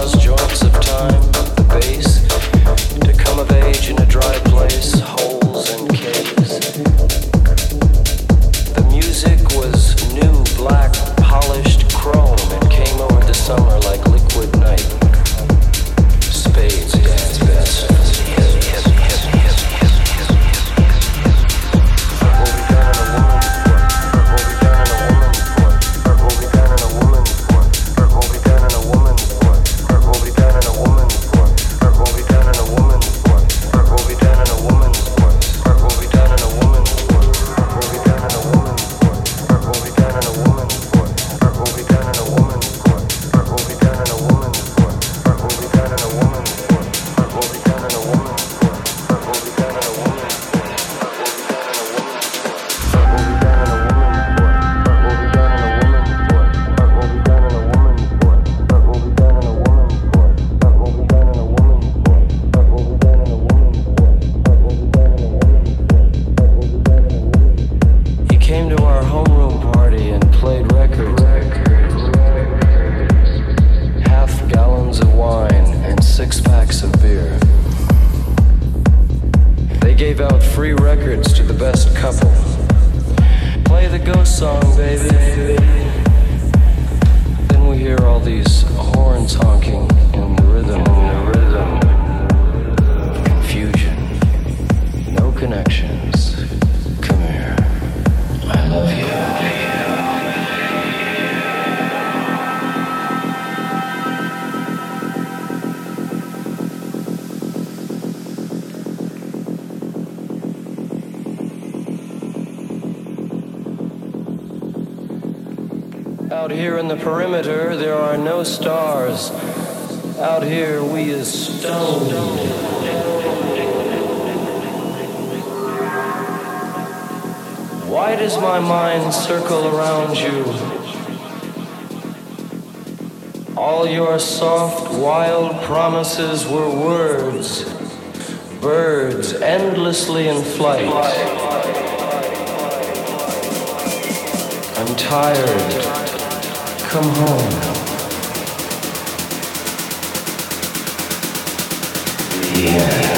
Promises birds endlessly in flight. I'm tired. Come home. Yeah.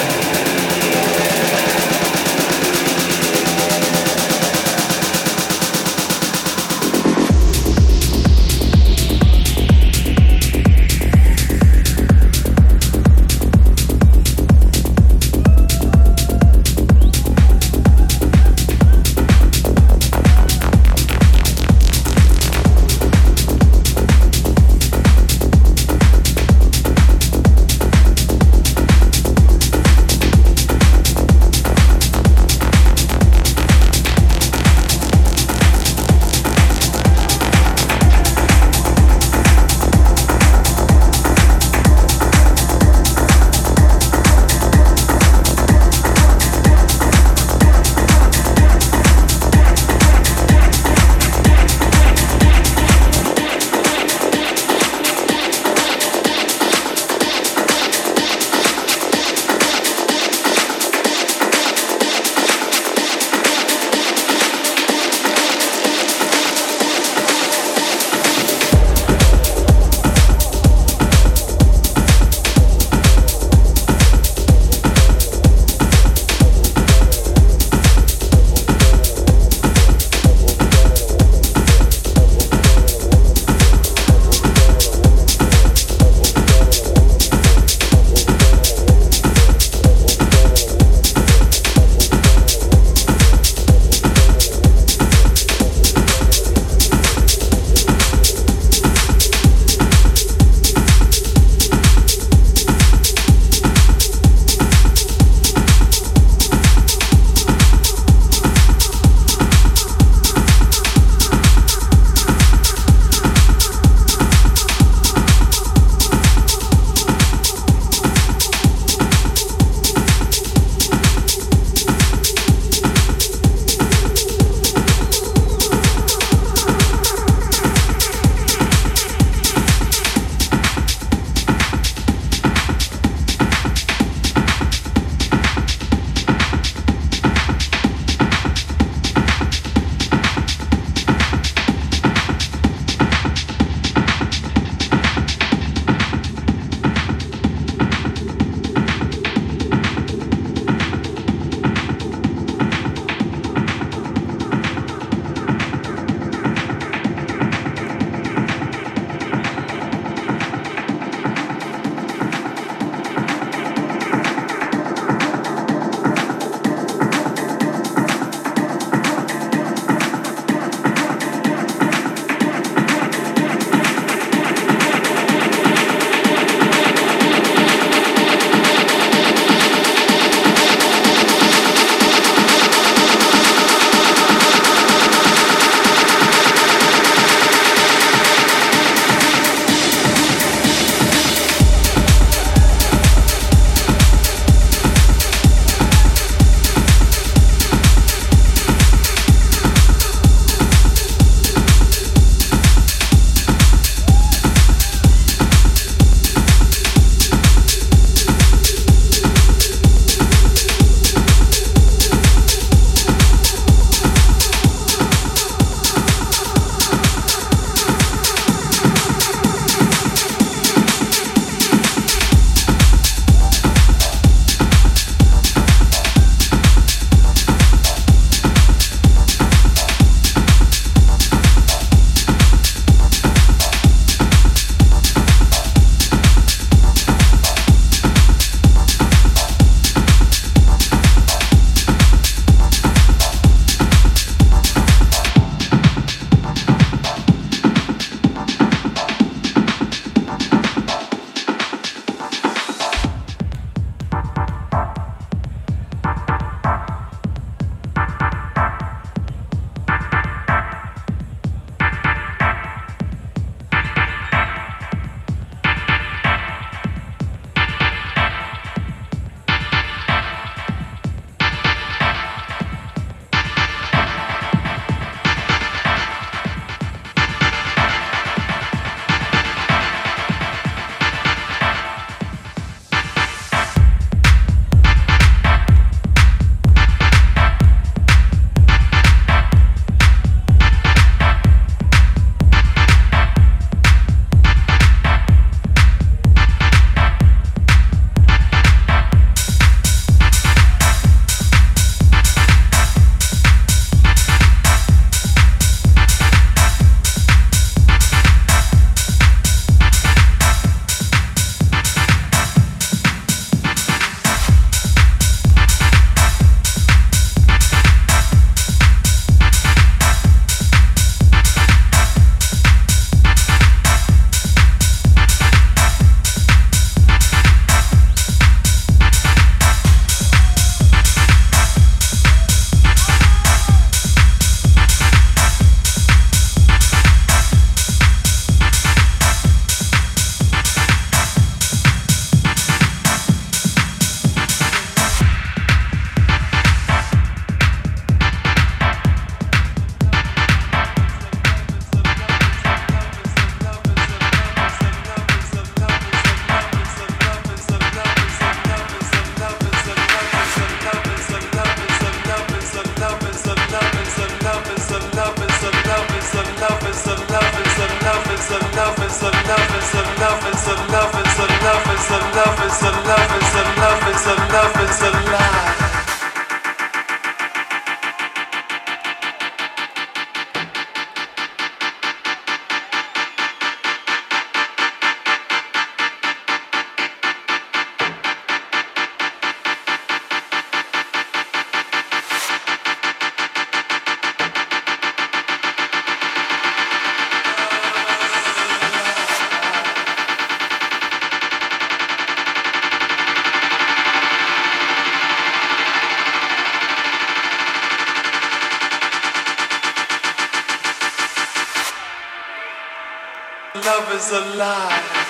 love is a lie.